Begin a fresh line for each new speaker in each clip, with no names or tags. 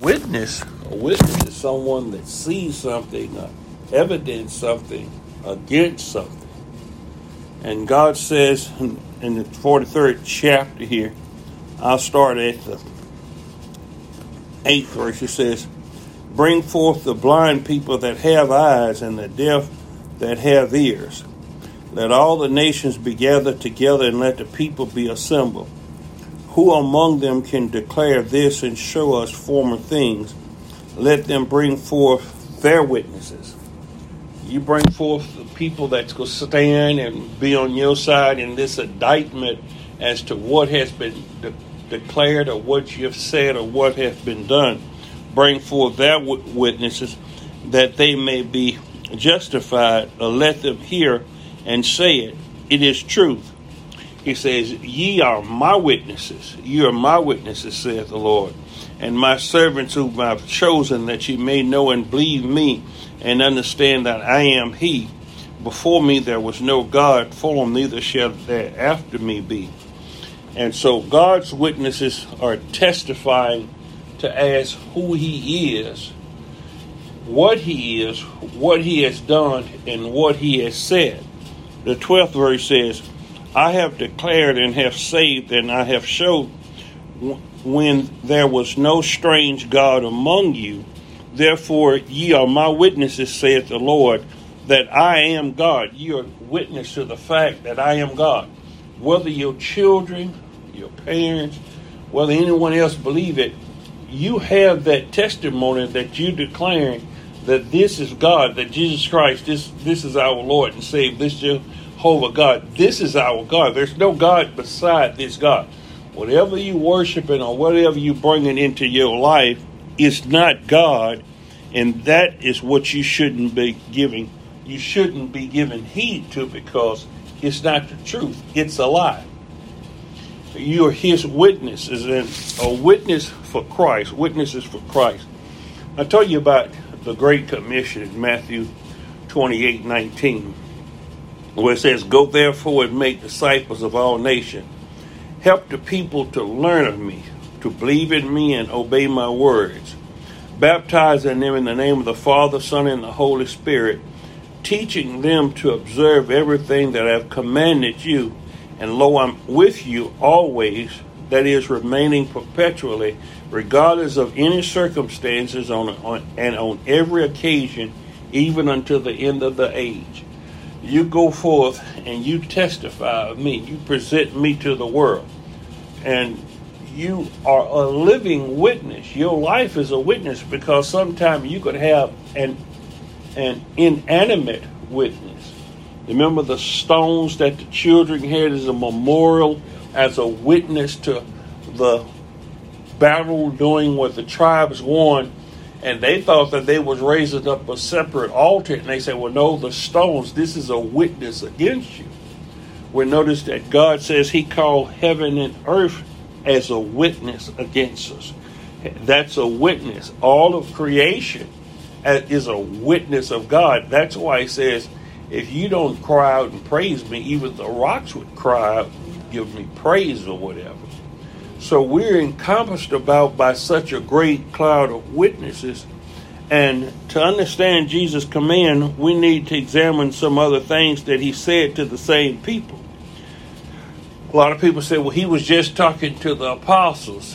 witness, a witness is someone that sees something, uh, evidence something against something. And God says in, the 43rd chapter here, I'll start at the 8th verse, it says, Bring forth the blind people that have eyes and the deaf that have ears. Let all the nations be gathered together and let the people be assembled. Who among them can declare this and show us former things? Let them bring forth their witnesses. You bring forth the people that's going to stand and be on your side in this indictment as to what has been de- declared or what you have said or what has been done. Bring forth their w- witnesses that they may be justified, or let them hear and say it. It is truth. He says, Ye are my witnesses. You are my witnesses, saith the Lord, and my servants whom I've chosen, that ye may know and believe me, and understand that I am He. Before me there was no God formed, neither shall there after me be. And so God's witnesses are testifying to as who He is, what He is, what He has done, and what He has said. The 12th verse says, I have declared and have saved, and I have showed when there was no strange God among you. Therefore, ye are my witnesses, saith the Lord, that I am God. You are witness to the fact that I am God. Whether your children, your parents, whether anyone else believe it, you have that testimony that you declaring that this is God, that Jesus Christ, this this is our Lord and Savior, this Jehovah God. This is our God. There's no God beside this God. Whatever you worshiping or whatever you bringing into your life is not God, and that is what you shouldn't be giving. You shouldn't be giving heed to because it's not the truth. It's a lie. You are His witnesses, and a witness for Christ. Witnesses for Christ. I told you about the Great Commission in Matthew 28 19 where it says, Go therefore and make disciples of all nations. Help the people to learn of me, to believe in me and obey my words. Baptizing them in the name of the Father, Son, and the Holy Spirit, teaching them to observe everything that I have commanded you. And lo, I'm with you always, that is, remaining perpetually, regardless of any circumstances on, on and on every occasion, even until the end of the age you go forth and you testify of me. You present me to the world. And you are a living witness. Your life is a witness because sometimes you could have an an inanimate witness. Remember the stones that the children had as a memorial, as a witness to the battle doing what the tribes won and they thought that they was raising up a separate altar and they said well no the stones this is a witness against you. We notice that god says he called heaven and earth as a witness against us. That's a witness. All of creation uh, is a witness of god. That's why he says if you don't cry out and praise me even the rocks would cry out give me praise or whatever so we're encompassed about by such a great cloud of witnesses. And to understand Jesus' command, we need to examine some other things that he said to the same people. A lot of people say, well, he was just talking to the apostles.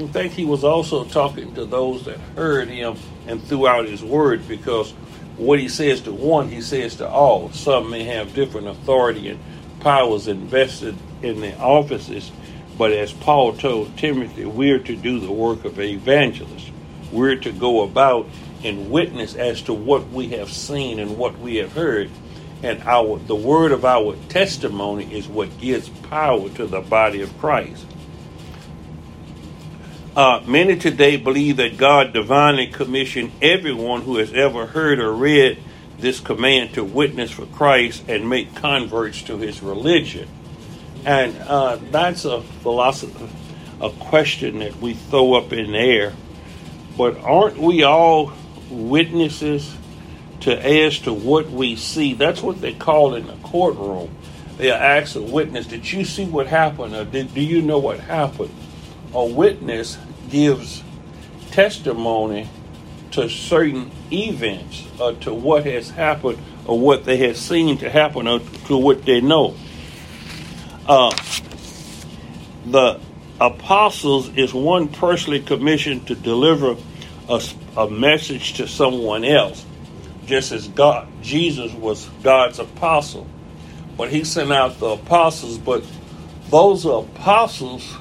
I think he was also talking to those that heard him and threw out his word because what he says to one, he says to all. Some may have different authority and powers invested in their offices but as Paul told Timothy, we're to do the work of an evangelist. We're to go about and witness as to what we have seen and what we have heard. And our the word of our testimony is what gives power to the body of Christ. Uh, many today believe that God divinely commissioned everyone who has ever heard or read this command to witness for Christ and make converts to his religion. And uh, that's a philosophy, a question that we throw up in the air. But aren't we all witnesses to as to what we see? That's what they call in the courtroom. They ask a witness, "Did you see what happened? Or did, do you know what happened?" A witness gives testimony to certain events or to what has happened or what they have seen to happen or to what they know. Uh, the apostles is one personally commissioned to deliver a, a message to someone else, just as God Jesus was God's apostle. But he sent out the apostles, but those apostles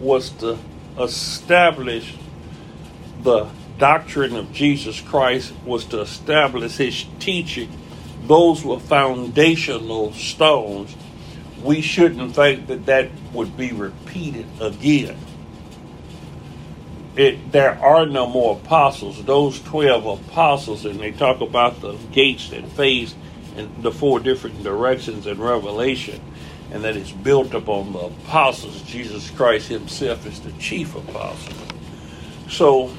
was to establish the doctrine of Jesus Christ, was to establish his teaching. Those were foundational stones. We shouldn't think that that would be repeated again. It, there are no more apostles. Those 12 apostles, and they talk about the gates that face in the four different directions in Revelation and that it's built upon the apostles. Jesus Christ himself is the chief apostle. So,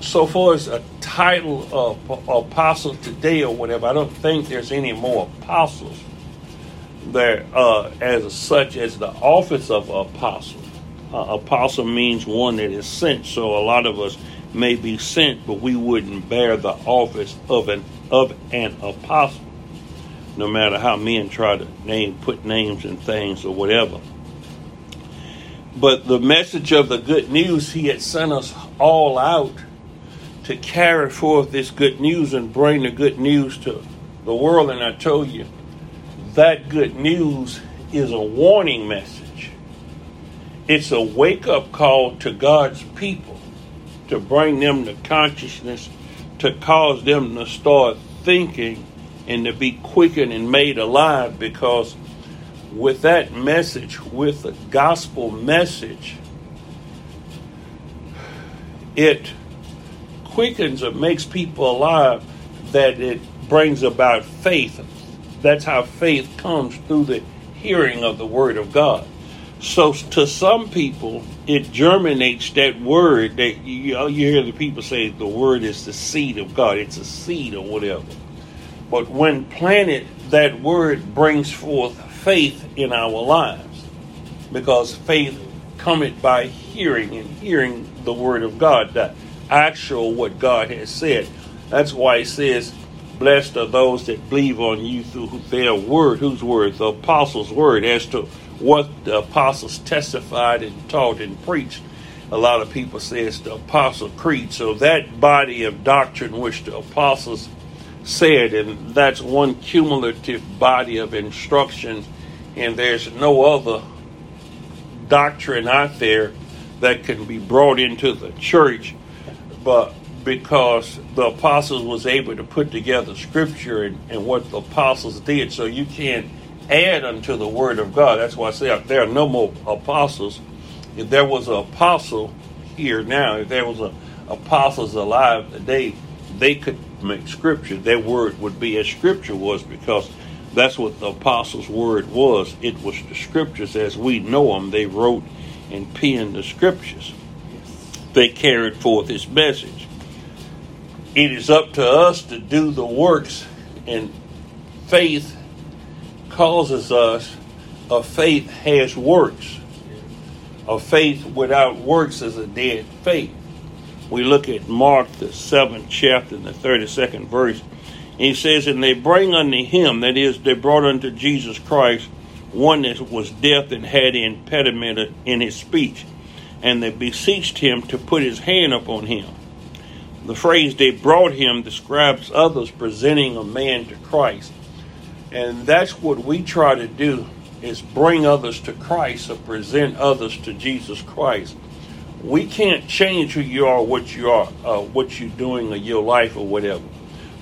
so far as a title of apostle today or whatever, I don't think there's any more apostles there uh, as such as the office of apostle. Uh, apostle means one that is sent. So a lot of us may be sent, but we wouldn't bear the office of an of an apostle no matter how men try to name put names and things or whatever. But the message of the good news, he had sent us all out to carry forth this good news and bring the good news to the world. And I told you, that good news is a warning message. It's a wake up call to God's people to bring them to consciousness, to cause them to start thinking and to be quickened and made alive because with that message, with the gospel message, it quickens or makes people alive that it brings about faith. That's how faith comes through the hearing of the word of God. So to some people, it germinates that word that you, you hear the people say the word is the seed of God. It's a seed or whatever. But when planted, that word brings forth faith in our lives. Because faith cometh by hearing and hearing the word of God, the actual what God has said. That's why it says, Blessed are those that believe on you through their word. Whose word? The apostles' word, as to what the apostles testified and taught and preached. A lot of people say it's the apostle creed. So that body of doctrine which the apostles said, and that's one cumulative body of instruction, and there's no other doctrine out there that can be brought into the church, but because the apostles was able to put together scripture and, and what the apostles did, so you can't add unto the word of God. That's why I say there are no more apostles. If there was an apostle here now, if there was a apostles alive today, they could make scripture, their word would be as scripture was because that's what the apostles' word was. It was the scriptures as we know them. They wrote and penned the scriptures. They carried forth his message. It is up to us to do the works, and faith causes us, a faith has works. A faith without works is a dead faith we look at Mark, the seventh chapter, the 32nd verse. He says, And they bring unto him, that is, they brought unto Jesus Christ, one that was deaf and had impediment in his speech. And they beseeched him to put his hand upon him. The phrase they brought him describes others presenting a man to Christ. And that's what we try to do is bring others to Christ or present others to Jesus Christ we can't change who you are, what you are, uh, what you're doing in your life or whatever.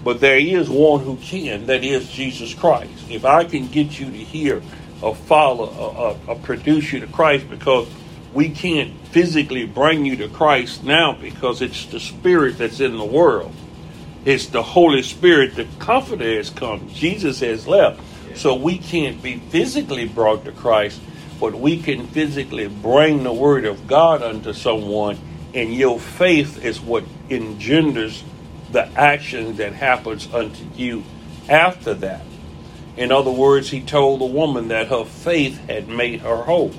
But there is one who can, that is Jesus Christ. If I can get you to hear or follow or, or produce you to Christ because we can't physically bring you to Christ now because it's the Spirit that's in the world. It's the Holy Spirit, the Comforter has come. Jesus has left. So we can't be physically brought to Christ but we can physically bring the word of God unto someone, and your faith is what engenders the action that happens unto you after that. In other words, he told the woman that her faith had made her whole.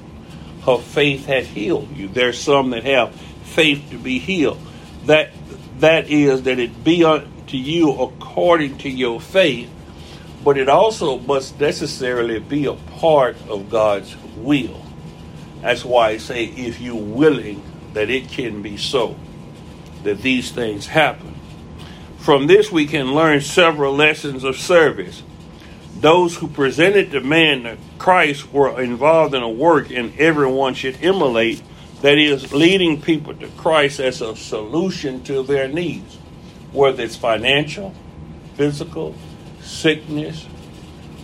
Her faith had healed you. There's some that have faith to be healed. that that is that it be unto you according to your faith, but it also must necessarily be a part of God's will. That's why I say, if you're willing, that it can be so, that these things happen. From this, we can learn several lessons of service. Those who presented the man to Christ were involved in a work, and everyone should emulate that is, leading people to Christ as a solution to their needs, whether it's financial, physical, sickness,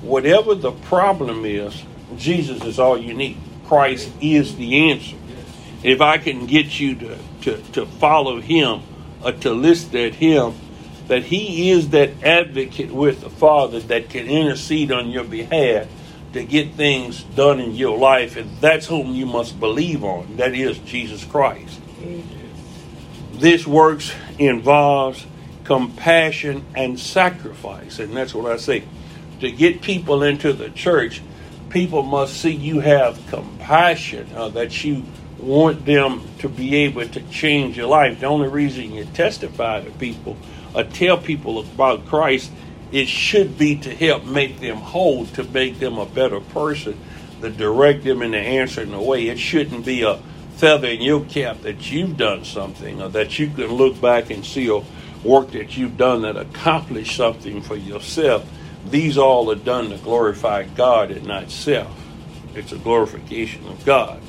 whatever the problem is, Jesus is all you need. Christ is the answer. If I can get you to, to, to follow him or to listen at him, that he is that advocate with the Father that can intercede on your behalf to get things done in your life, and that's whom you must believe on. That is Jesus Christ. This works involves compassion and sacrifice, and that's what I say. To get people into the church, people must see you have compassion, uh, that you want them to be able to change your life. The only reason you testify to people or tell people about Christ it should be to help make them whole, to make them a better person, to direct them in the answer in a way. It shouldn't be a feather in your cap that you've done something or that you can look back and see a work that you've done that accomplished something for yourself. These all are done to glorify God and not self. It's a glorification of God.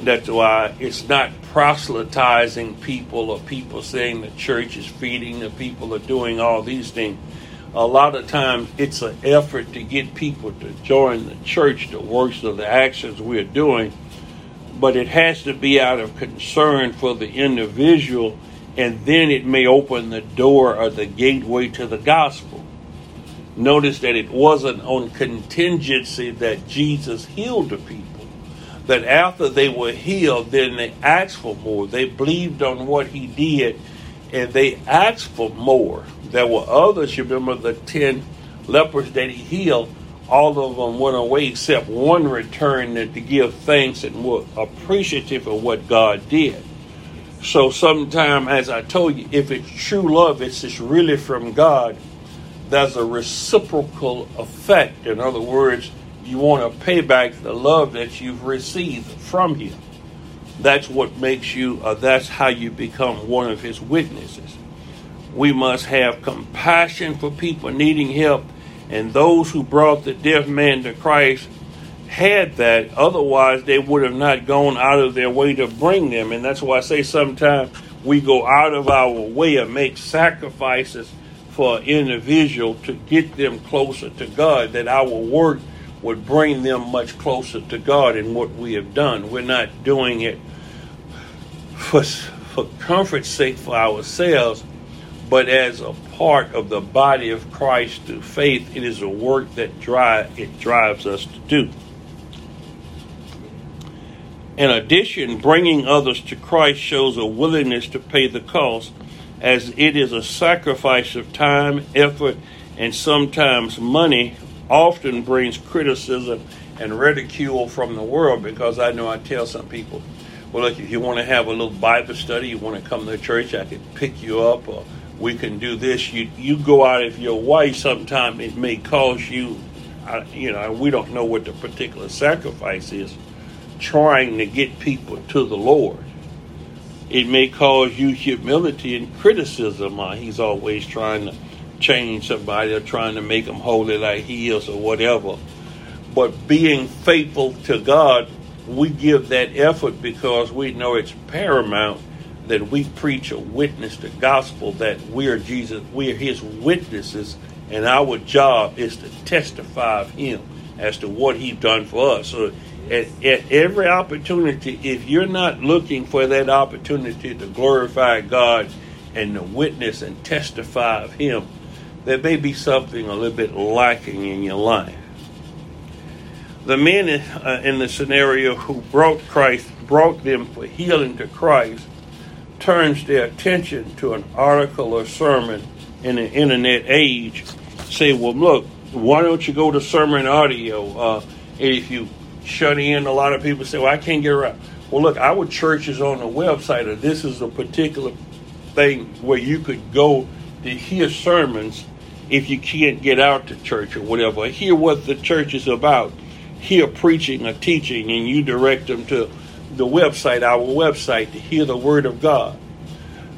That's why uh, it's not proselytizing people or people saying the church is feeding the people are doing all these things a lot of times it's an effort to get people to join the church, the works of the actions we're doing, but it has to be out of concern for the individual, and then it may open the door or the gateway to the gospel. Notice that it wasn't on contingency that Jesus healed the people. That after they were healed, then they asked for more. They believed on what he did and they asked for more. There were others, you remember the 10 lepers that he healed, all of them went away except one returned to give thanks and were appreciative of what God did. So, sometime, as I told you, if it's true love, it's just really from God, there's a reciprocal effect. In other words, you want to pay back the love that you've received from Him. That's what makes you, uh, that's how you become one of His witnesses. We must have compassion for people needing help, and those who brought the deaf man to Christ had that. Otherwise, they would have not gone out of their way to bring them. And that's why I say sometimes we go out of our way and make sacrifices for an individual to get them closer to God, that our work would bring them much closer to God in what we have done. We're not doing it for, for comfort's sake for ourselves, but as a part of the body of Christ through faith, it is a work that drive it drives us to do. In addition, bringing others to Christ shows a willingness to pay the cost, as it is a sacrifice of time, effort, and sometimes money. Often brings criticism and ridicule from the world because I know I tell some people, well, look, if you want to have a little Bible study, you want to come to church, I can pick you up, or we can do this. You you go out if your wife. Sometime it may cause you, uh, you know, we don't know what the particular sacrifice is. Trying to get people to the Lord, it may cause you humility and criticism. Uh, he's always trying to change somebody or trying to make them holy like he is or whatever. But being faithful to God, we give that effort because we know it's paramount that we preach or witness the gospel that we are Jesus, we are his witnesses, and our job is to testify of him as to what he's done for us. So at, at every opportunity, if you're not looking for that opportunity to glorify God and to witness and testify of him, there may be something a little bit lacking in your life. The men uh, in the scenario who brought Christ, brought them for healing to Christ, turns their attention to an article or sermon in the internet age, say, well, look, why don't you go to sermon audio? Uh, if you shut in, a lot of people say, well, I can't get around. Well, look, our church is on the website, or this is a particular thing where you could go to hear sermons if you can't get out to church or whatever. Hear what the church is about. Hear preaching or teaching, and you direct them to the website, our website, to hear the Word of God.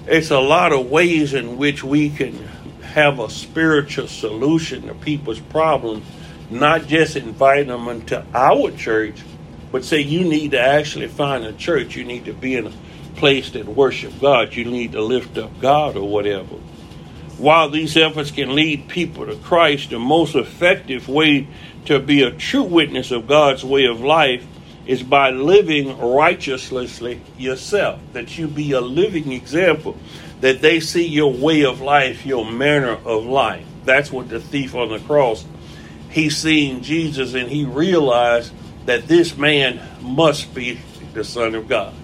It's a lot of ways in which we can have a spiritual solution to people's problems, not just invite them into our church, but say you need to actually find a church. You need to be in a place that worship God. You need to lift up God or whatever. While these efforts can lead people to Christ, the most effective way to be a true witness of God's way of life is by living righteously yourself, that you be a living example, that they see your way of life, your manner of life. That's what the thief on the cross, he seen Jesus and he realized that this man must be the Son of God.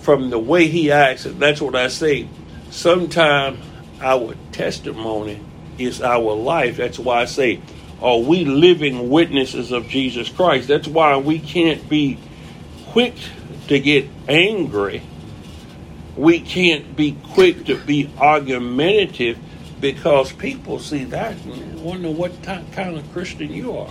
From the way he acts, that's what I say. Sometimes our testimony is our life. That's why I say, are we living witnesses of Jesus Christ? That's why we can't be quick to get angry. We can't be quick to be argumentative because people see that and wonder what kind of Christian you are.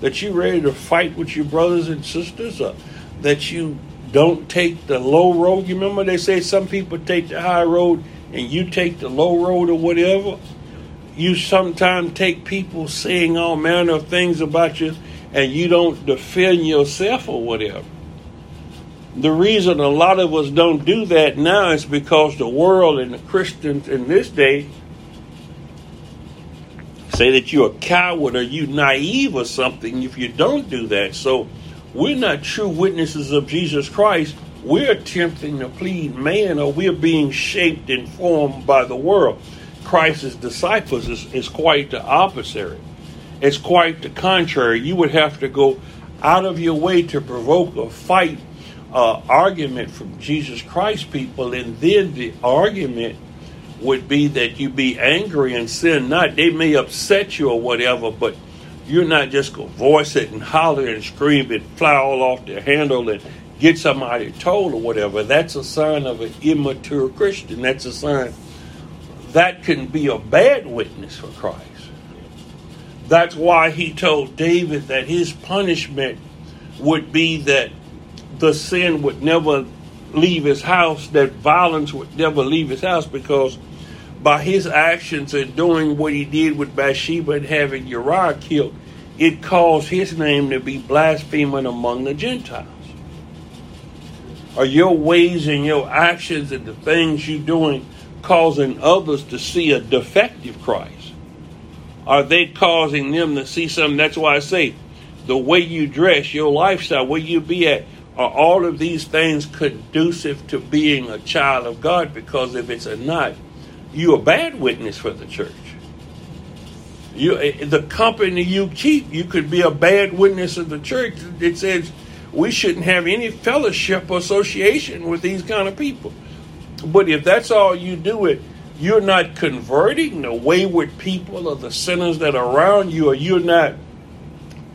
That you're ready to fight with your brothers and sisters, or that you don't take the low road. You remember they say some people take the high road and you take the low road or whatever, you sometimes take people saying all manner of things about you and you don't defend yourself or whatever. The reason a lot of us don't do that now is because the world and the Christians in this day say that you're a coward or you naive or something if you don't do that. So we're not true witnesses of Jesus Christ we're attempting to please man or we're being shaped and formed by the world. Christ's disciples is, is quite the opposite. It's quite the contrary. You would have to go out of your way to provoke a fight, uh, argument from Jesus Christ people, and then the argument would be that you be angry and sin not. They may upset you or whatever, but you're not just going to voice it and holler and scream and fly all off the handle and get somebody told or whatever, that's a sign of an immature Christian. That's a sign that can be a bad witness for Christ. That's why he told David that his punishment would be that the sin would never leave his house, that violence would never leave his house, because by his actions and doing what he did with Bathsheba and having Uriah killed, it caused his name to be blasphemed among the Gentiles. Are your ways and your actions and the things you're doing causing others to see a defective Christ? Are they causing them to see something? That's why I say the way you dress, your lifestyle, where you be at, are all of these things conducive to being a child of God? Because if it's not, you're a bad witness for the church. You, eh, the company you keep, you could be a bad witness of the church. It says we shouldn't have any fellowship or association with these kind of people. But if that's all you do it, you're not converting the wayward people or the sinners that are around you, or you're not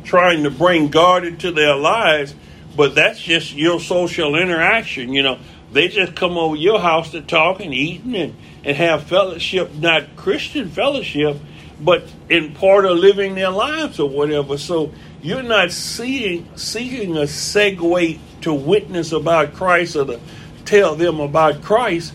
trying to bring God into their lives, but that's just your social interaction. You know, they just come over your house to talk and eat and, and have fellowship, not Christian fellowship, but in part of living their lives or whatever. So you're not seeing, seeking a segue to witness about Christ or to tell them about Christ.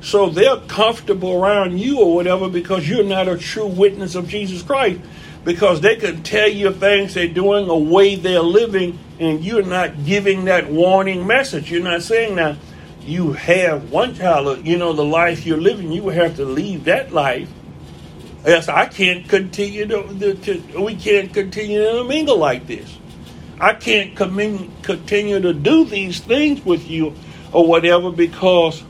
So they're comfortable around you or whatever because you're not a true witness of Jesus Christ. Because they can tell you things they're doing, a way they're living, and you're not giving that warning message. You're not saying now, you have one child, you know, the life you're living, you have to leave that life Yes, I can't continue to, to, we can't continue to mingle like this. I can't continue to do these things with you or whatever because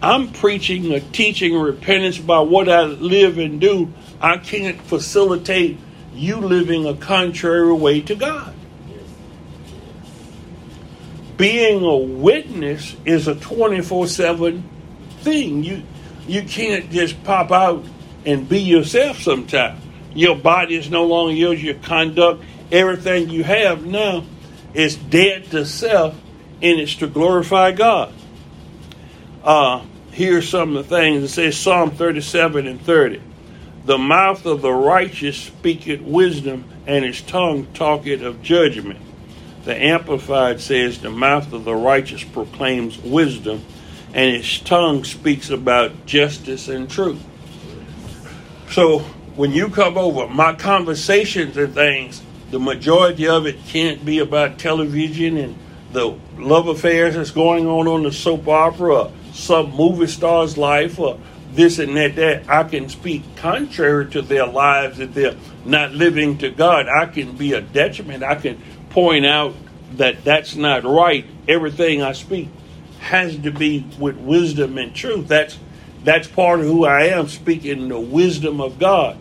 I'm preaching or teaching repentance by what I live and do. I can't facilitate you living a contrary way to God. Being a witness is a 24 7 thing. You, you can't just pop out and be yourself sometimes. Your body is no longer yours, your conduct, everything you have now is dead to self and it's to glorify God. Uh, here's some of the things. It says Psalm 37 and 30. The mouth of the righteous speaketh wisdom, and his tongue talketh of judgment. The Amplified says, The mouth of the righteous proclaims wisdom, and his tongue speaks about justice and truth. So when you come over, my conversations and things, the majority of it can't be about television and the love affairs that's going on on the soap opera, some movie star's life, or this and that, that. I can speak contrary to their lives that they're not living to God. I can be a detriment. I can point out that that's not right. Everything I speak has to be with wisdom and truth. That's that's part of who I am, speaking the wisdom of God,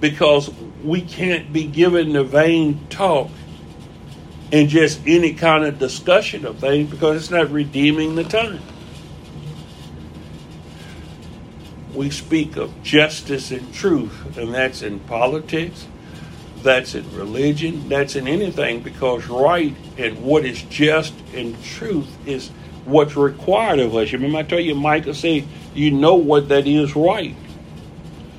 because we can't be given the vain talk and just any kind of discussion of things because it's not redeeming the time. we speak of justice and truth, and that's in politics, that's in religion, that's in anything, because right and what is just and truth is what's required of us. Remember I told you, Micah said, you know what that is right.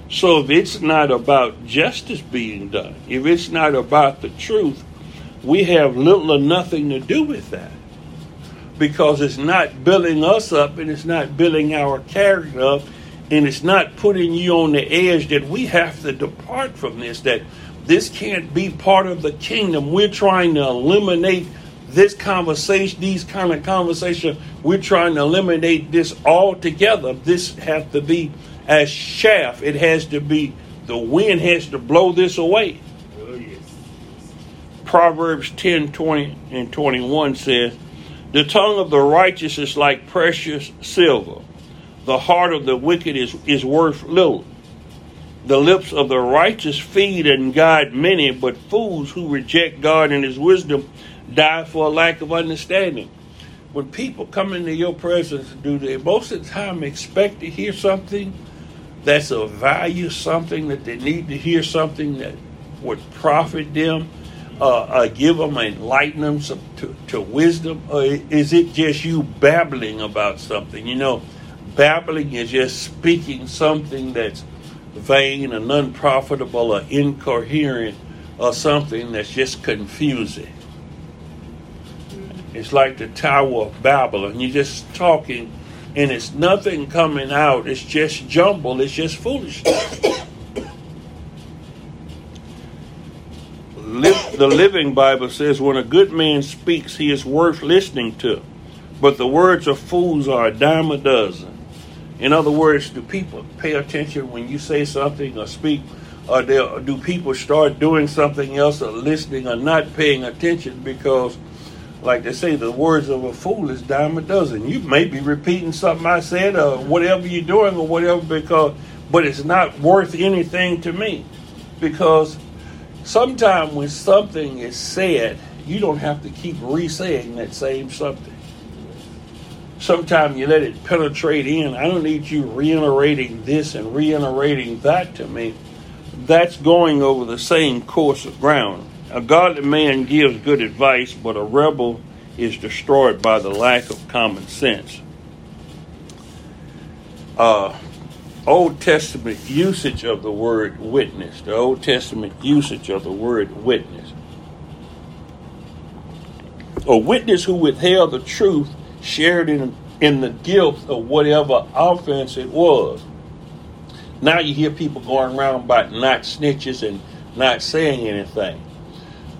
So if it's not about justice being done, if it's not about the truth, we have little or nothing to do with that. Because it's not building us up and it's not building our character up and it's not putting you on the edge that we have to depart from this, that this can't be part of the kingdom. We're trying to eliminate this conversation, these kind of conversation. We're trying to eliminate this altogether. This has to be as chaff. It has to be, the wind has to blow this away. Oh, yes. Proverbs 10 20 and 21 says, The tongue of the righteous is like precious silver the heart of the wicked is, is worth little. The lips of the righteous feed and guide many, but fools who reject God and his wisdom die for a lack of understanding. When people come into your presence, do they most of the time expect to hear something that's of value, something that they need to hear, something that would profit them, uh, uh, give them, enlighten them some, to, to wisdom? Or is it just you babbling about something? You know, babbling is just speaking something that's vain and unprofitable or incoherent or something that's just confusing. It's like the Tower of Babel, and you're just talking, and it's nothing coming out. It's just jumble. It's just foolishness. the Living Bible says, when a good man speaks, he is worth listening to, but the words of fools are a dime a dozen. In other words, do people pay attention when you say something or speak? Or do people start doing something else or listening or not paying attention because, like they say, the words of a fool is dime a dozen. You may be repeating something I said or whatever you're doing or whatever because, but it's not worth anything to me because sometimes when something is said, you don't have to keep re-saying that same something sometimes you let it penetrate in. I don't need you reiterating this and reiterating that to me. That's going over the same course of ground. A godly man gives good advice, but a rebel is destroyed by the lack of common sense. Uh, Old Testament usage of the word witness, the Old Testament usage of the word witness. A witness who withheld the truth shared in, in the guilt of whatever offense it was. Now you hear people going around about not snitches and not saying anything.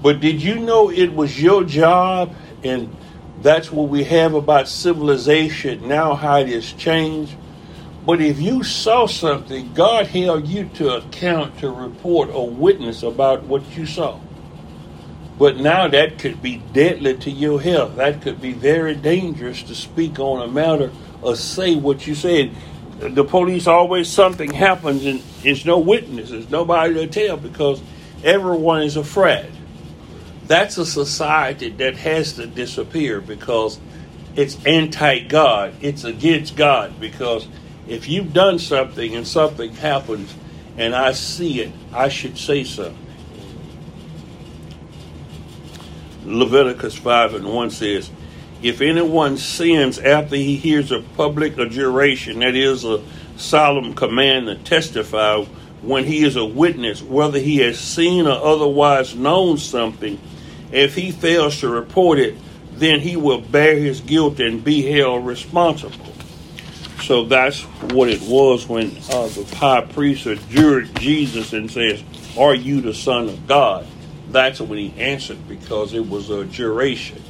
But did you know it was your job, and that's what we have about civilization now, how it has changed? But if you saw something, God held you to account to report or witness about what you saw. But now that could be deadly to your health. That could be very dangerous to speak on a matter or say what you said. The police always something happens and there's no witnesses, nobody to tell because everyone is afraid. That's a society that has to disappear because it's anti God. It's against God because if you've done something and something happens and I see it, I should say something. Leviticus 5 and 1 says, if anyone sins after he hears a public adjuration, that is a solemn command to testify when he is a witness, whether he has seen or otherwise known something, if he fails to report it, then he will bear his guilt and be held responsible. So that's what it was when uh, the high priest adjured Jesus and says, Are you the Son of God? That's when he answered because it was a juration.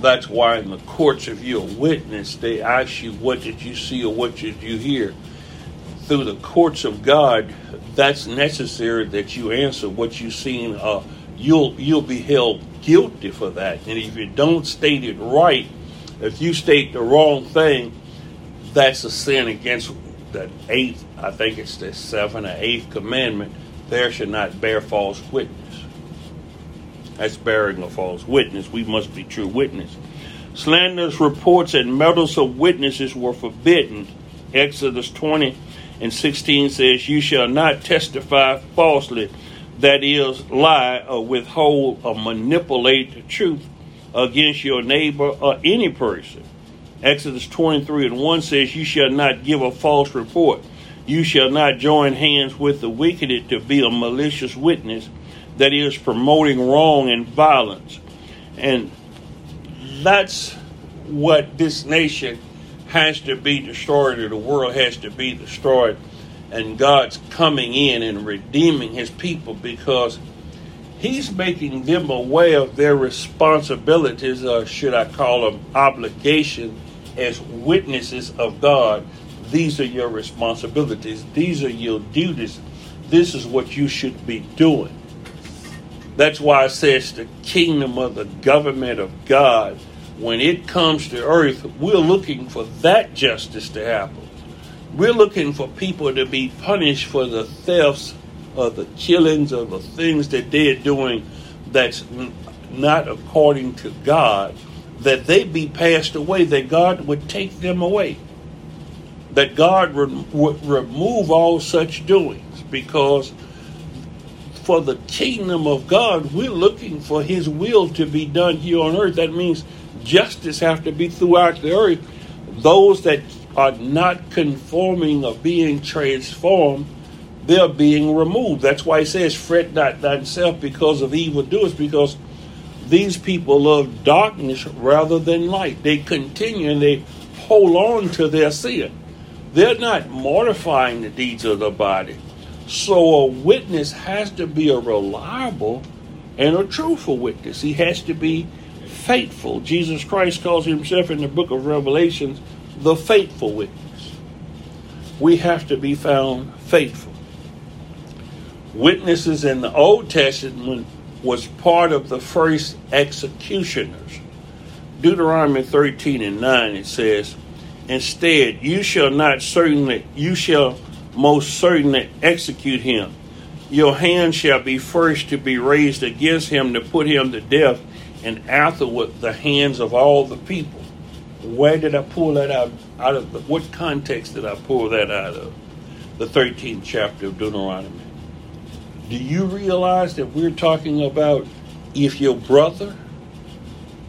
That's why in the courts, if you're a witness, they ask you, What did you see or what did you hear? Through the courts of God, that's necessary that you answer what you've seen. Uh, you'll you'll be held guilty for that. And if you don't state it right, if you state the wrong thing, that's a sin against the eighth, I think it's the seventh or eighth commandment. There should not bear false witness. That's bearing a false witness. We must be true witness. Slanderous reports and meddlesome witnesses were forbidden. Exodus 20 and 16 says, You shall not testify falsely, that is, lie or withhold or manipulate the truth against your neighbor or any person. Exodus 23 and 1 says, You shall not give a false report. You shall not join hands with the wicked to be a malicious witness that is promoting wrong and violence. And that's what this nation has to be destroyed, or the world has to be destroyed. And God's coming in and redeeming his people because he's making them aware of their responsibilities, or should I call them obligations, as witnesses of God, these are your responsibilities, these are your duties, this is what you should be doing. That's why it says the kingdom of the government of God, when it comes to earth, we're looking for that justice to happen. We're looking for people to be punished for the thefts or the killings or the things that they're doing that's not according to God that they be passed away, that God would take them away. That God would remove all such doings because for the kingdom of God, we're looking for His will to be done here on earth. That means justice have to be throughout the earth. Those that are not conforming or being transformed, they're being removed. That's why He says, "Fret not thyself because of evil doers," because these people love darkness rather than light. They continue and they hold on to their sin. They're not mortifying the deeds of the body. So a witness has to be a reliable and a truthful witness. He has to be faithful. Jesus Christ calls himself in the book of Revelations the faithful witness. We have to be found faithful. Witnesses in the Old Testament was part of the first executioners. Deuteronomy 13 and 9 it says, Instead, you shall not certainly, you shall most certainly execute him. Your hand shall be first to be raised against him to put him to death, and afterward the hands of all the people. Where did I pull that out? Out of what context did I pull that out of? The 13th chapter of Deuteronomy. Do you realize that we're talking about if your brother,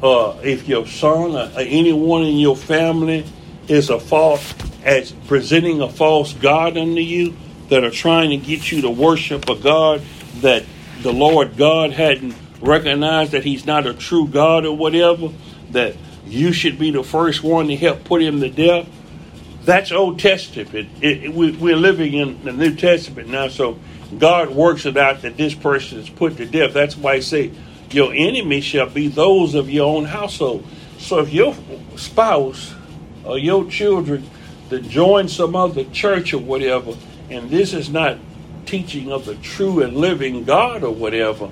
uh, if your son, or anyone in your family is a false, as presenting a false God unto you, that are trying to get you to worship a God that the Lord God hadn't recognized that He's not a true God or whatever, that you should be the first one to help put him to death. That's Old Testament. It, it, we, we're living in the New Testament now, so God works it out that this person is put to death. That's why I say, Your enemy shall be those of your own household. So if your spouse or your children that join some other church or whatever, and this is not teaching of the true and living God or whatever,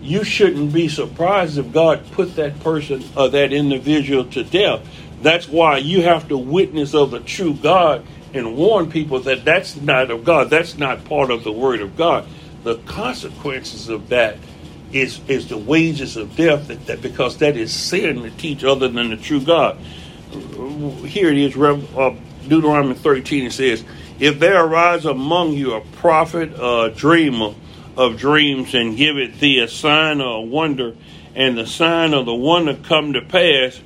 you shouldn't be surprised if God put that person or that individual to death. That's why you have to witness of the true God and warn people that that's not of God. That's not part of the Word of God. The consequences of that is is the wages of death. That, that because that is sin to teach other than the true God. Here it is, uh, Deuteronomy 13. It says, "If there arise among you a prophet, a dreamer of dreams, and give it thee a sign or a wonder, and the sign of the wonder come to pass."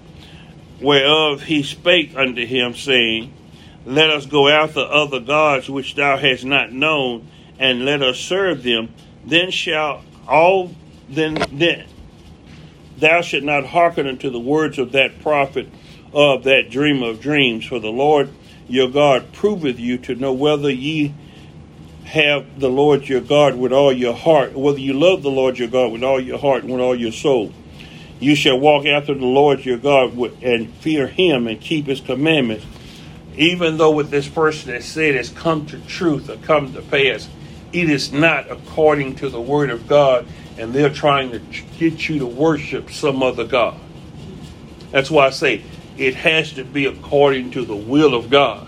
whereof he spake unto him, saying, Let us go after other gods which thou hast not known, and let us serve them. Then shall all then then thou shalt not hearken unto the words of that prophet of that dream of dreams, for the Lord your God proveth you to know whether ye have the Lord your God with all your heart, whether you love the Lord your God with all your heart and with all your soul. You shall walk after the Lord your God and fear him and keep his commandments. Even though what this person has said has come to truth or come to pass, it is not according to the word of God, and they're trying to get you to worship some other God. That's why I say it has to be according to the will of God.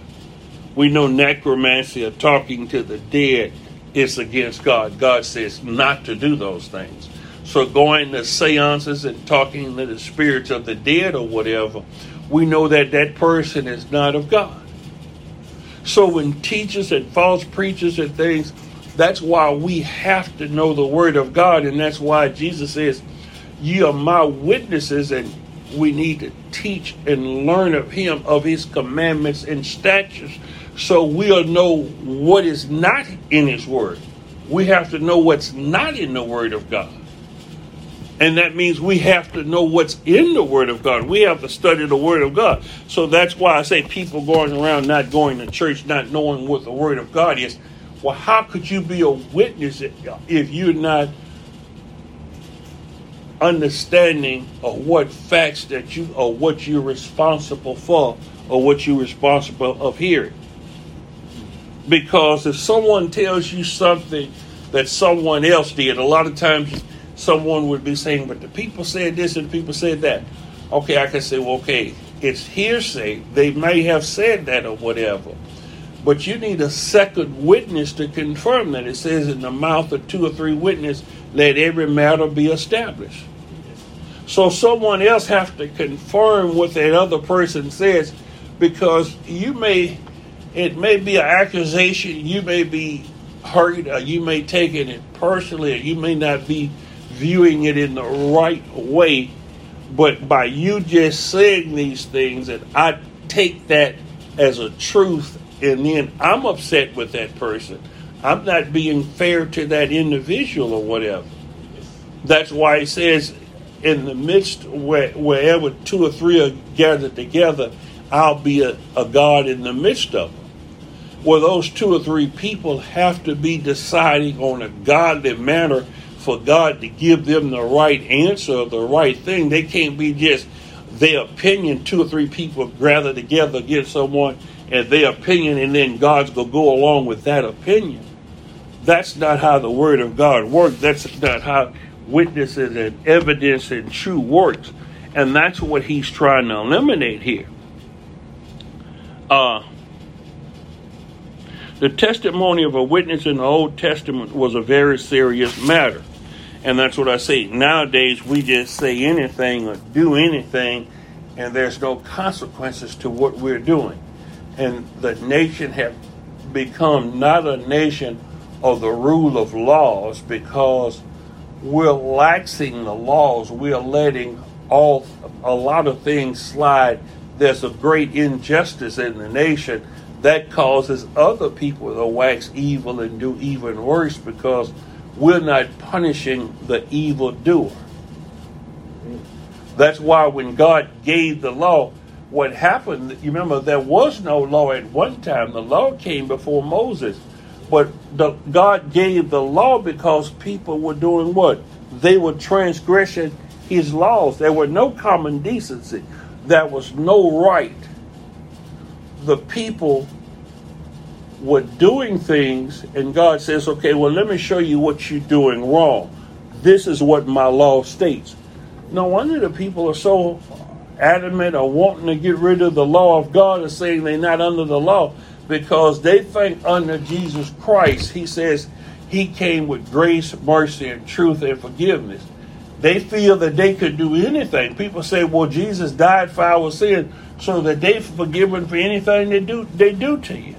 We know necromancy or talking to the dead is against God. God says not to do those things. So going to seances and talking to the spirits of the dead or whatever, we know that that person is not of God. So when teachers and false preachers and things, that's why we have to know the word of God, and that's why Jesus says, "You are my witnesses," and we need to teach and learn of Him, of His commandments and statutes, so we'll know what is not in His Word. We have to know what's not in the Word of God. And that means we have to know what's in the Word of God. We have to study the Word of God. So that's why I say people going around not going to church, not knowing what the Word of God is. Well, how could you be a witness if you're not understanding of what facts that you or what you're responsible for or what you're responsible of hearing? Because if someone tells you something that someone else did, a lot of times someone would be saying, but the people said this and the people said that. Okay, I can say, well, okay, it's hearsay. They may have said that or whatever. But you need a second witness to confirm that. It says in the mouth of two or three witnesses, let every matter be established. So someone else has to confirm what that other person says because you may it may be an accusation, you may be hurt, or you may take it personally, or you may not be viewing it in the right way. But by you just saying these things, and I take that as a truth, and then I'm upset with that person. I'm not being fair to that individual or whatever. That's why it says, in the midst where, wherever two or three are gathered together, I'll be a, a God in the midst of them where those two or three people have to be deciding on a godly manner for God to give them the right answer, the right thing. They can't be just their opinion, two or three people gather together against someone and their opinion, and then God's going to go along with that opinion. That's not how the Word of God works. That's not how witnesses and evidence and true works. And that's what he's trying to eliminate here. Uh, the testimony of a witness in the Old Testament was a very serious matter. And that's what I say. Nowadays, we just say anything or do anything, and there's no consequences to what we're doing. And the nation have become not a nation of the rule of laws because we're laxing the laws. We're letting all a lot of things slide. There's a great injustice in the nation that causes other people to wax evil and do even worse because we're not punishing the evil doer. That's why when God gave the law, what happened, you remember, there was no law at one time. The law came before Moses. But the, God gave the law because people were doing what? They were transgressing his laws. There were no common decency. There was no right the people were doing things, and God says, okay, well, let me show you what you're doing wrong. This is what my law states. No wonder the people are so adamant or wanting to get rid of the law of God and saying they're not under the law because they think under Jesus Christ, He says He came with grace, mercy, and truth and forgiveness. They feel that they could do anything. People say, well, Jesus died for our sin so that they're forgiven for anything they do they do to you.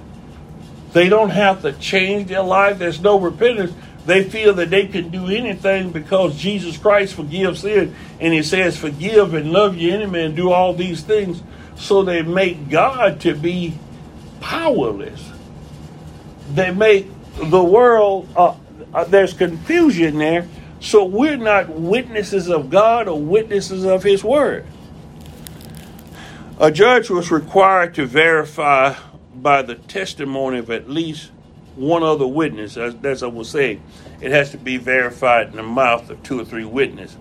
They don't have to change their life. There's no repentance. They feel that they can do anything because Jesus Christ forgives sin. And he says, forgive and love your enemy and do all these things. So they make God to be powerless. They make the world, uh, uh, there's confusion there. So we're not witnesses of God or witnesses of his word. A judge was required to verify by the testimony of at least one other witness. As, as I was saying, it has to be verified in the mouth of two or three witnesses.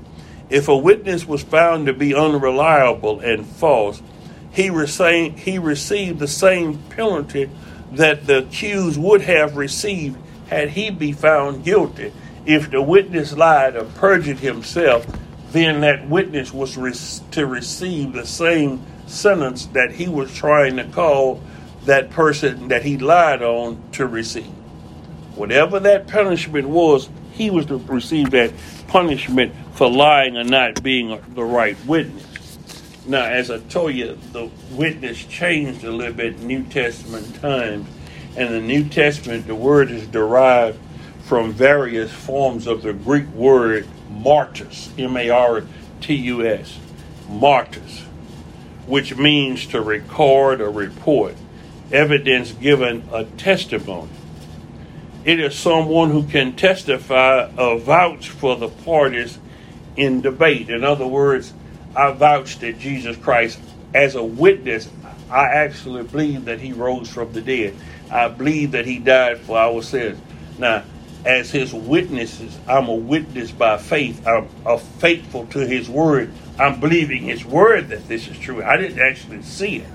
If a witness was found to be unreliable and false, he, received, he received the same penalty that the accused would have received had he be found guilty. If the witness lied or perjured himself, then that witness was to receive the same sentence that he was trying to call that person that he lied on to receive. Whatever that punishment was, he was to receive that punishment for lying or not being the right witness. Now, as I told you, the witness changed a little bit in New Testament times. And the New Testament, the word is derived from various forms of the Greek word martus, M A R T U S, martus, which means to record or report evidence given a testimony. It is someone who can testify or vouch for the parties in debate. In other words, I vouch that Jesus Christ, as a witness, I actually believe that he rose from the dead. I believe that he died for our sins. Now, as his witnesses, I'm a witness by faith. I'm faithful to his word. I'm believing his word that this is true. I didn't actually see it.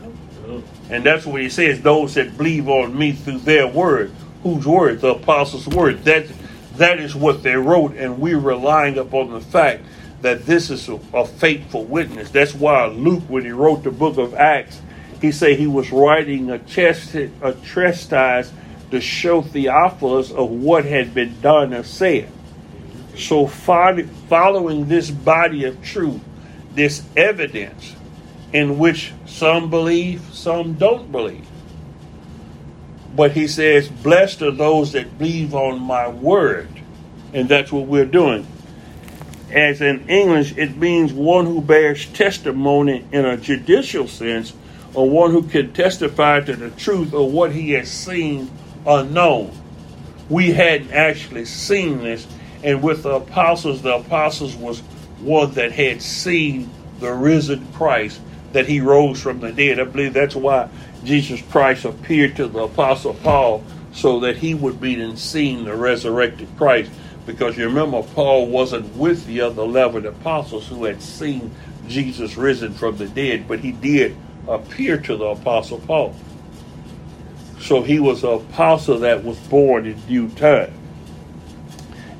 And that's what he says, those that believe on me through their word. Whose word? The apostles' word. That that is what they wrote, and we're relying upon the fact that this is a, a faithful witness. That's why Luke, when he wrote the book of Acts, he said he was writing a, chest, a chastise to show Theophilus of what had been done or said. So, following this body of truth, this evidence, in which some believe, some don't believe. But he says, Blessed are those that believe on my word. And that's what we're doing. As in English, it means one who bears testimony in a judicial sense, or one who can testify to the truth of what he has seen or known. We hadn't actually seen this, and with the apostles, the apostles was one that had seen the risen Christ that he rose from the dead. I believe that's why Jesus Christ appeared to the Apostle Paul so that he would be in seen the resurrected Christ. Because you remember, Paul wasn't with the other eleven apostles who had seen Jesus risen from the dead, but he did appear to the Apostle Paul. So he was an apostle that was born in due time.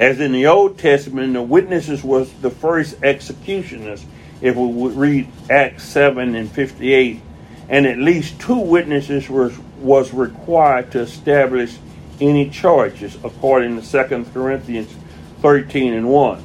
As in the Old Testament, the witnesses was the first executioners if we would read Acts 7 and 58, and at least two witnesses was, was required to establish any charges, according to 2 Corinthians 13 and 1.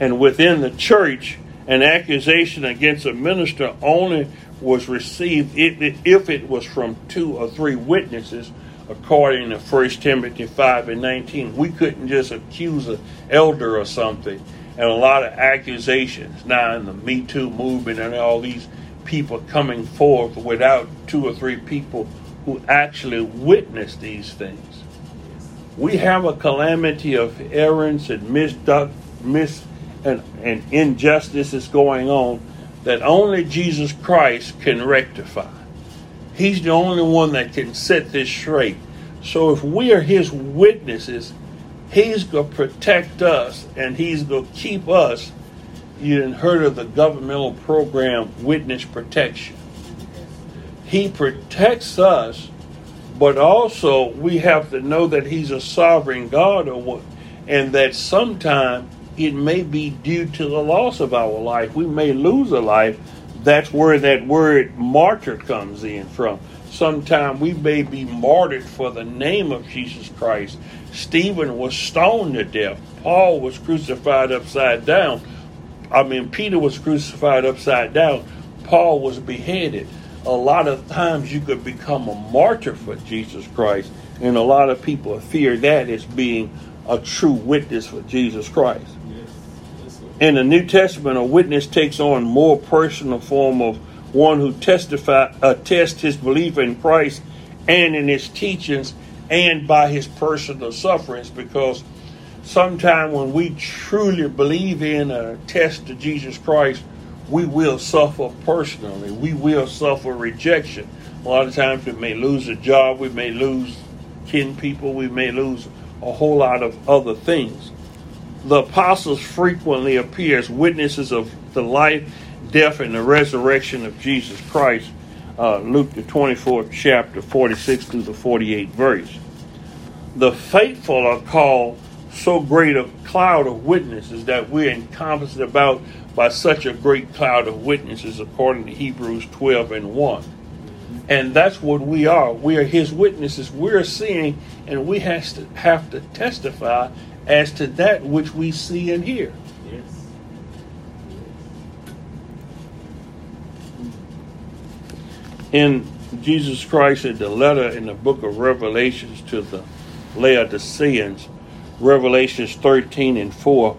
And within the church, an accusation against a minister only was received if it was from two or three witnesses, according to 1 Timothy 5 and 19. We couldn't just accuse an elder or something and a lot of accusations now in the Me Too movement and all these people coming forth without two or three people who actually witnessed these things. We have a calamity of errors and misduct, mis and, and injustices going on that only Jesus Christ can rectify. He's the only one that can set this straight. So if we are his witnesses, He's going to protect us and he's going to keep us. You didn't heard of the governmental program Witness Protection. He protects us, but also we have to know that he's a sovereign God or what, and that sometime it may be due to the loss of our life. We may lose a life. That's where that word martyr comes in from. Sometime we may be martyred for the name of Jesus Christ. Stephen was stoned to death. Paul was crucified upside down. I mean, Peter was crucified upside down. Paul was beheaded. A lot of times you could become a martyr for Jesus Christ, and a lot of people fear that as being a true witness for Jesus Christ. In the New Testament, a witness takes on more personal form of one who testify uh, attests his belief in Christ and in his teachings and by his personal sufferings because sometime when we truly believe in and attest to Jesus Christ, we will suffer personally. We will suffer rejection. A lot of times we may lose a job, we may lose kin people, we may lose a whole lot of other things. The apostles frequently appear as witnesses of the life, death, and the resurrection of Jesus Christ. Uh, Luke the 24th chapter, 46 through the 48th verse. The faithful are called so great a cloud of witnesses that we're encompassed about by such a great cloud of witnesses, according to Hebrews 12 and 1. And that's what we are. We are his witnesses. We're seeing, and we has to have to testify as to that which we see and hear. Yes. In Jesus Christ, in the letter in the book of Revelations to the Laodiceans, Revelations 13 and 4,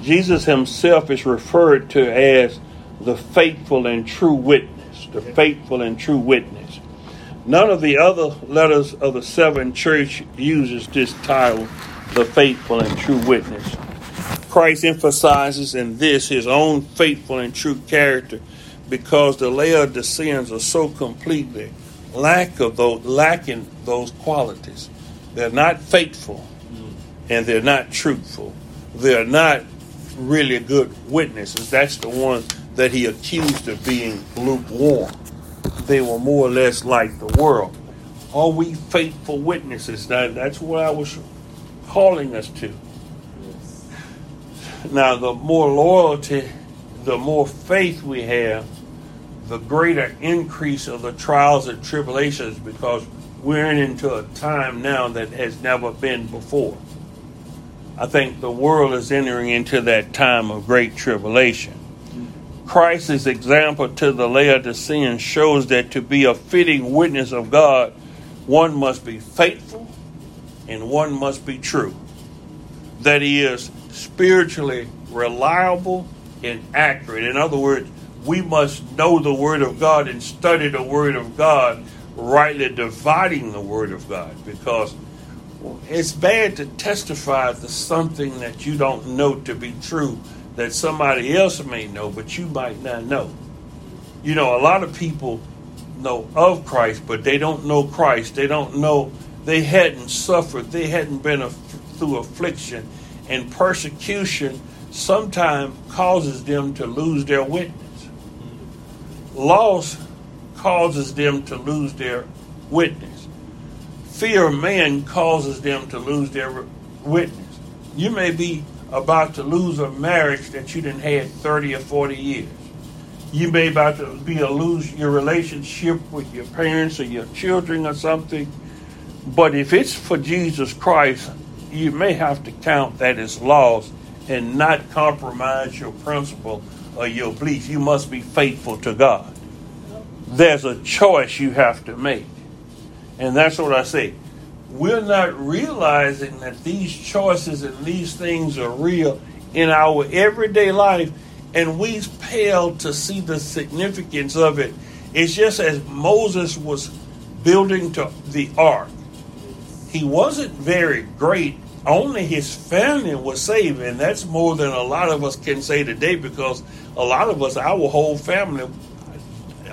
Jesus himself is referred to as the faithful and true witness, the faithful and true witness. None of the other letters of the seven church uses this title, the faithful and true witness. Christ emphasizes in this his own faithful and true character because the Laodiceans are so completely lack of those lacking those qualities. They're not faithful and they're not truthful. They're not really good witnesses. That's the one that he accused of being lukewarm. They were more or less like the world. Are we faithful witnesses? Now, that's what I was calling us to. Now, the more loyalty, the more faith we have, the greater increase of the trials and tribulations because we're into a time now that has never been before. I think the world is entering into that time of great tribulation. Christ's example to the Laodiceans shows that to be a fitting witness of God, one must be faithful and one must be true. That he is spiritually reliable and accurate. In other words, we must know the Word of God and study the Word of God, rightly dividing the Word of God, because it's bad to testify to something that you don't know to be true that somebody else may know, but you might not know. You know, a lot of people know of Christ, but they don't know Christ. They don't know, they hadn't suffered, they hadn't been through affliction. And persecution sometimes causes them to lose their witness. Loss causes them to lose their witness fear of man causes them to lose their witness. You may be about to lose a marriage that you didn't had 30 or 40 years. You may about to be a lose your relationship with your parents or your children or something. But if it's for Jesus Christ, you may have to count that as loss and not compromise your principle or your belief. You must be faithful to God. There's a choice you have to make. And that's what I say. We're not realizing that these choices and these things are real in our everyday life, and we fail to see the significance of it. It's just as Moses was building to the ark. He wasn't very great. Only his family was saved, and that's more than a lot of us can say today because a lot of us, our whole family,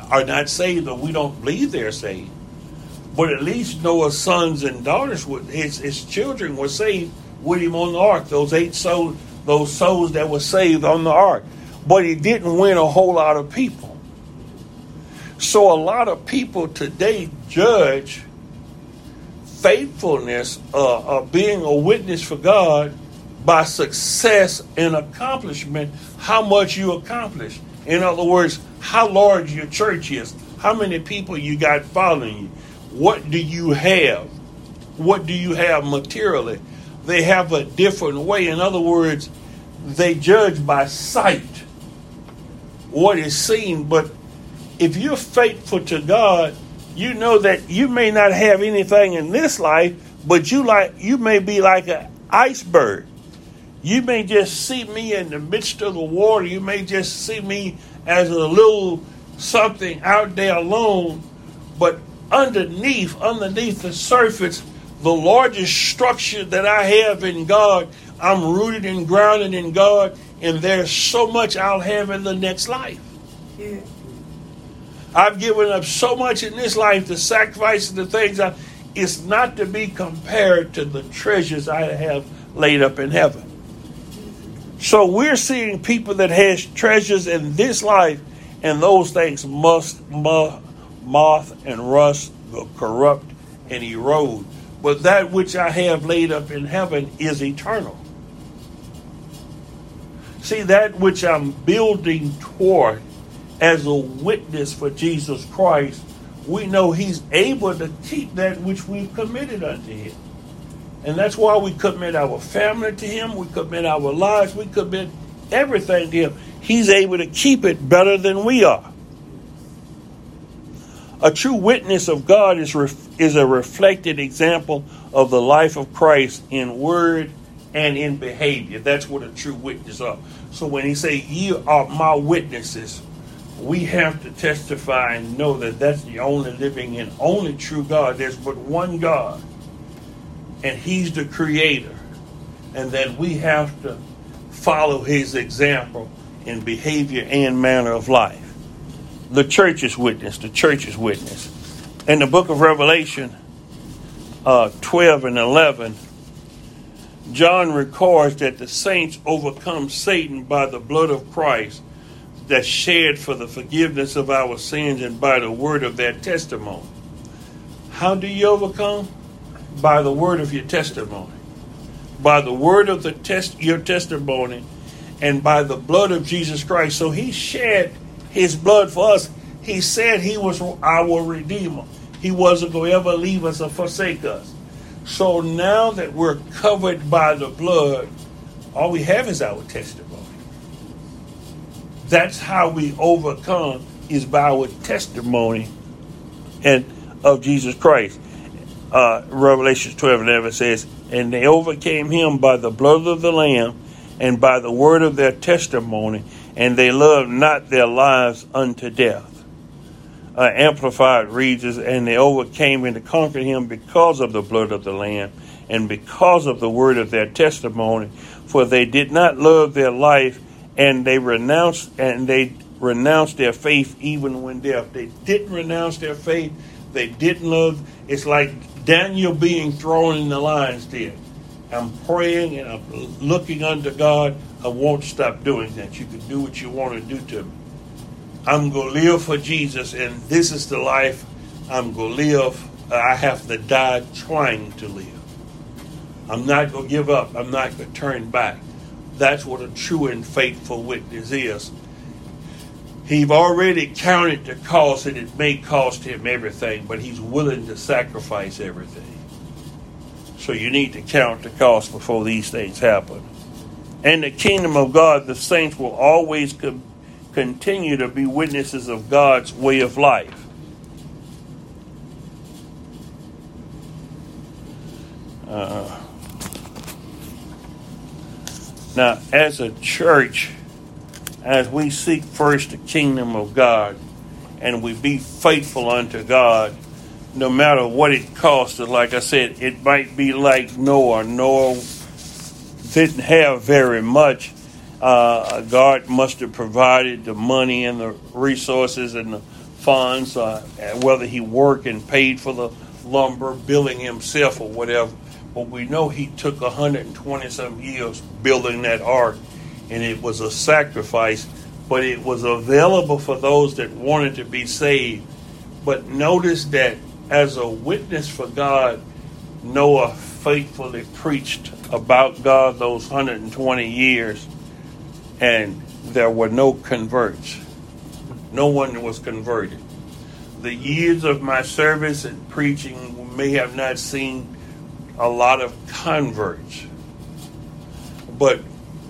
are not saved or we don't believe they're saved. But at least Noah's sons and daughters, his, his children were saved with him on the ark. Those eight souls, those souls that were saved on the ark. But he didn't win a whole lot of people. So a lot of people today judge faithfulness uh, of being a witness for God by success and accomplishment, how much you accomplish. In other words, how large your church is, how many people you got following you what do you have? What do you have materially? They have a different way. In other words, they judge by sight what is seen. But if you're faithful to God, you know that you may not have anything in this life, but you like you may be like an iceberg. You may just see me in the midst of the water. You may just see me as a little something out there alone. But underneath, underneath the surface, the largest structure that I have in God, I'm rooted and grounded in God, and there's so much I'll have in the next life. Yeah. I've given up so much in this life, the sacrifices, the things I, it's not to be compared to the treasures I have laid up in heaven. So we're seeing people that has treasures in this life, and those things must moth and rust, will corrupt and erode. But that which I have laid up in heaven is eternal. See, that which I'm building toward as a witness for Jesus Christ, we know He's able to keep that which we've committed unto Him. And that's why we commit our family to Him, we commit our lives, we commit everything to Him. He's able to keep it better than we are. A true witness of God is, ref- is a reflected example of the life of Christ in word and in behavior. That's what a true witness are. So when he say, "Ye are my witnesses," we have to testify and know that that's the only living and only true God. There's but one God and He's the creator. And that we have to follow His example in behavior and manner of life. The church's witness, the church's witness. In the book of Revelation uh, 12 and 11, John records that the saints overcome Satan by the blood of Christ that shed for the forgiveness of our sins and by the word of their testimony. How do you overcome? by the word of your testimony, by the word of the test your testimony, and by the blood of Jesus Christ. So He shed His blood for us. He said He was our Redeemer. He wasn't going to ever leave us or forsake us. So now that we're covered by the blood, all we have is our testimony. That's how we overcome is by our testimony and of Jesus Christ uh, Revelation 12 11 says, And they overcame him by the blood of the Lamb and by the word of their testimony, and they loved not their lives unto death. Uh, Amplified reads, And they overcame and conquered him because of the blood of the Lamb and because of the word of their testimony, for they did not love their life, and they renounced and they renounced their faith even when death. They didn't renounce their faith. They didn't love. It's like Daniel being thrown in the lion's den. I'm praying and I'm looking unto God. I won't stop doing that. You can do what you want to do to me. I'm going to live for Jesus, and this is the life I'm going to live. I have to die trying to live. I'm not going to give up. I'm not going to turn back. That's what a true and faithful witness is. He's already counted the cost, and it may cost him everything, but he's willing to sacrifice everything. So you need to count the cost before these things happen. And the kingdom of God, the saints will always co- continue to be witnesses of God's way of life. Uh, now, as a church, as we seek first the kingdom of God and we be faithful unto God, no matter what it costs like I said, it might be like Noah. Noah didn't have very much. Uh, God must have provided the money and the resources and the funds, uh, whether he worked and paid for the lumber, billing himself or whatever. But we know he took 120 some years building that ark and it was a sacrifice, but it was available for those that wanted to be saved. But notice that as a witness for God, Noah faithfully preached about God those 120 years, and there were no converts. No one was converted. The years of my service and preaching may have not seen a lot of converts, but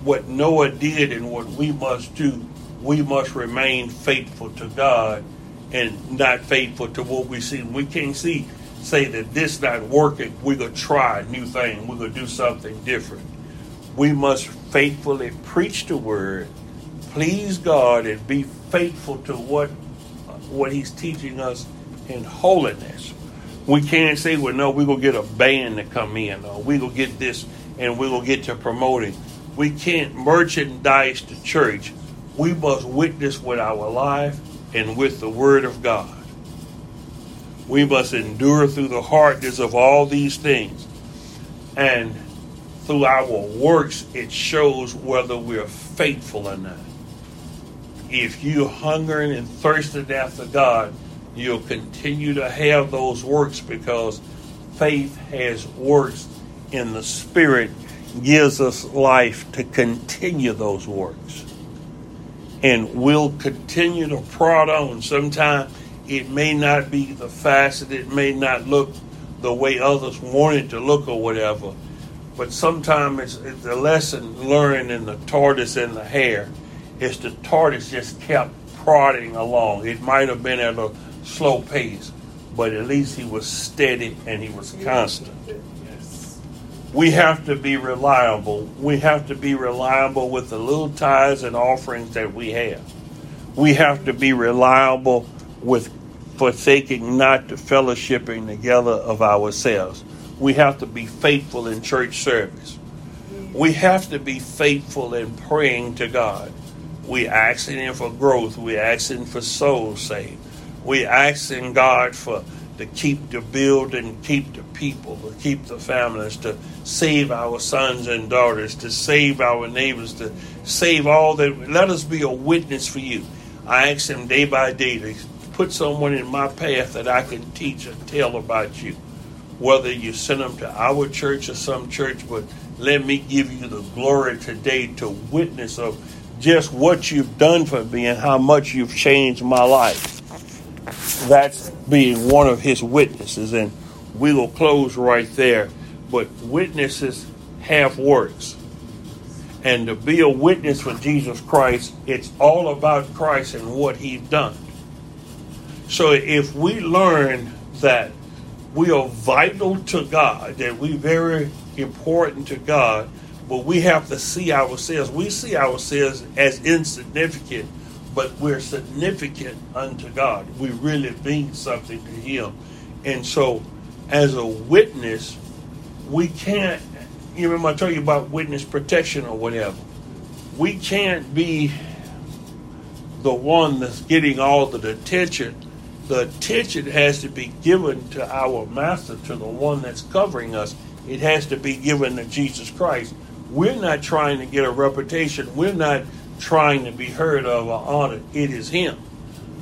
what Noah did and what we must do, we must remain faithful to God and not faithful to what we see. We can't see say that this not working, we're gonna try a new thing, we're gonna do something different. We must faithfully preach the word, please God, and be faithful to what what He's teaching us in holiness. We can't say, well, no, we're gonna get a band to come in, or we're gonna get this and we're gonna get to promoting. We can't merchandise the church. We must witness with our life and with the word of God. We must endure through the hardness of all these things. And through our works, it shows whether we're faithful or not. If you're hungering and thirsting after God, you'll continue to have those works because faith has works in the Spirit, gives us life to continue those works. And we'll continue to prod on. Sometimes it may not be the facet, it may not look the way others want it to look or whatever. But sometimes it's, it's the lesson learned in the tortoise and the hare is the tortoise just kept prodding along. It might have been at a slow pace, but at least he was steady and he was constant. We have to be reliable. We have to be reliable with the little tithes and offerings that we have. We have to be reliable with forsaking not the fellowshipping together of ourselves. We have to be faithful in church service. We have to be faithful in praying to God. We asking Him for growth. We're asking for souls saved. We asking God for to keep the building, keep the people, to keep the families, to save our sons and daughters, to save our neighbors, to save all that. Let us be a witness for you. I ask Him day by day to put someone in my path that I can teach and tell about you. Whether you send them to our church or some church, but let me give you the glory today to witness of just what you've done for me and how much you've changed my life. That's being one of his witnesses, and we will close right there. But witnesses have works. And to be a witness for Jesus Christ, it's all about Christ and what he's done. So if we learn that we are vital to God, that we very important to God, but we have to see ourselves. We see ourselves as insignificant, but we're significant unto God. We really mean something to Him. And so, as a witness, we can't, you remember I told you about witness protection or whatever. We can't be the one that's getting all the attention the attention has to be given to our master, to the one that's covering us. It has to be given to Jesus Christ. We're not trying to get a reputation. We're not trying to be heard of or honored. It is Him.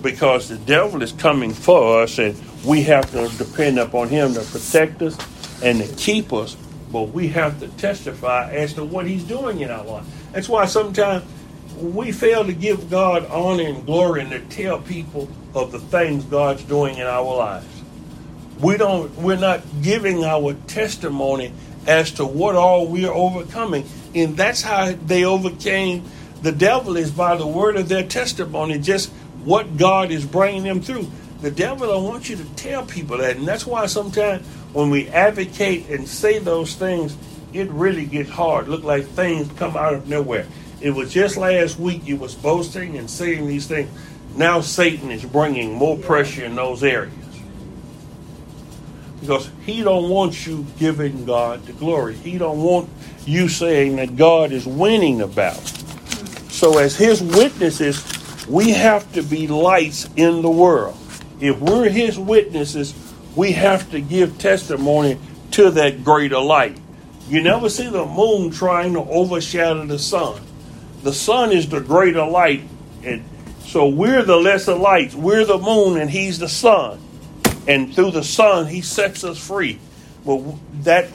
Because the devil is coming for us, and we have to depend upon Him to protect us and to keep us. But we have to testify as to what He's doing in our life. That's why sometimes we fail to give God honor and glory and to tell people of the things God's doing in our lives. We don't we're not giving our testimony as to what all we are overcoming. And that's how they overcame the devil is by the word of their testimony, just what God is bringing them through. The devil don't want you to tell people that. And that's why sometimes when we advocate and say those things, it really gets hard. Look like things come out of nowhere. It was just last week you was boasting and saying these things. Now Satan is bringing more pressure in those areas. Because he don't want you giving God the glory. He don't want you saying that God is winning the battle. So as his witnesses, we have to be lights in the world. If we're his witnesses, we have to give testimony to that greater light. You never see the moon trying to overshadow the sun. The sun is the greater light, and so we're the lesser lights. We're the moon, and he's the sun. And through the sun, he sets us free. But that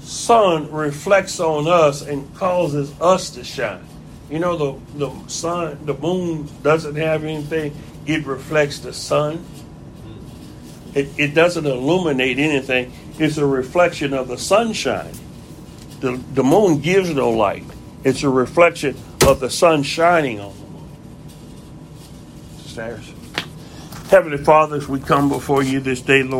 sun reflects on us and causes us to shine. You know, the, the sun, the moon doesn't have anything, it reflects the sun. It, it doesn't illuminate anything, it's a reflection of the sunshine. The, the moon gives no light, it's a reflection of the sun shining on the moon. Stairs. Heavenly Father, as we come before you this day, Lord.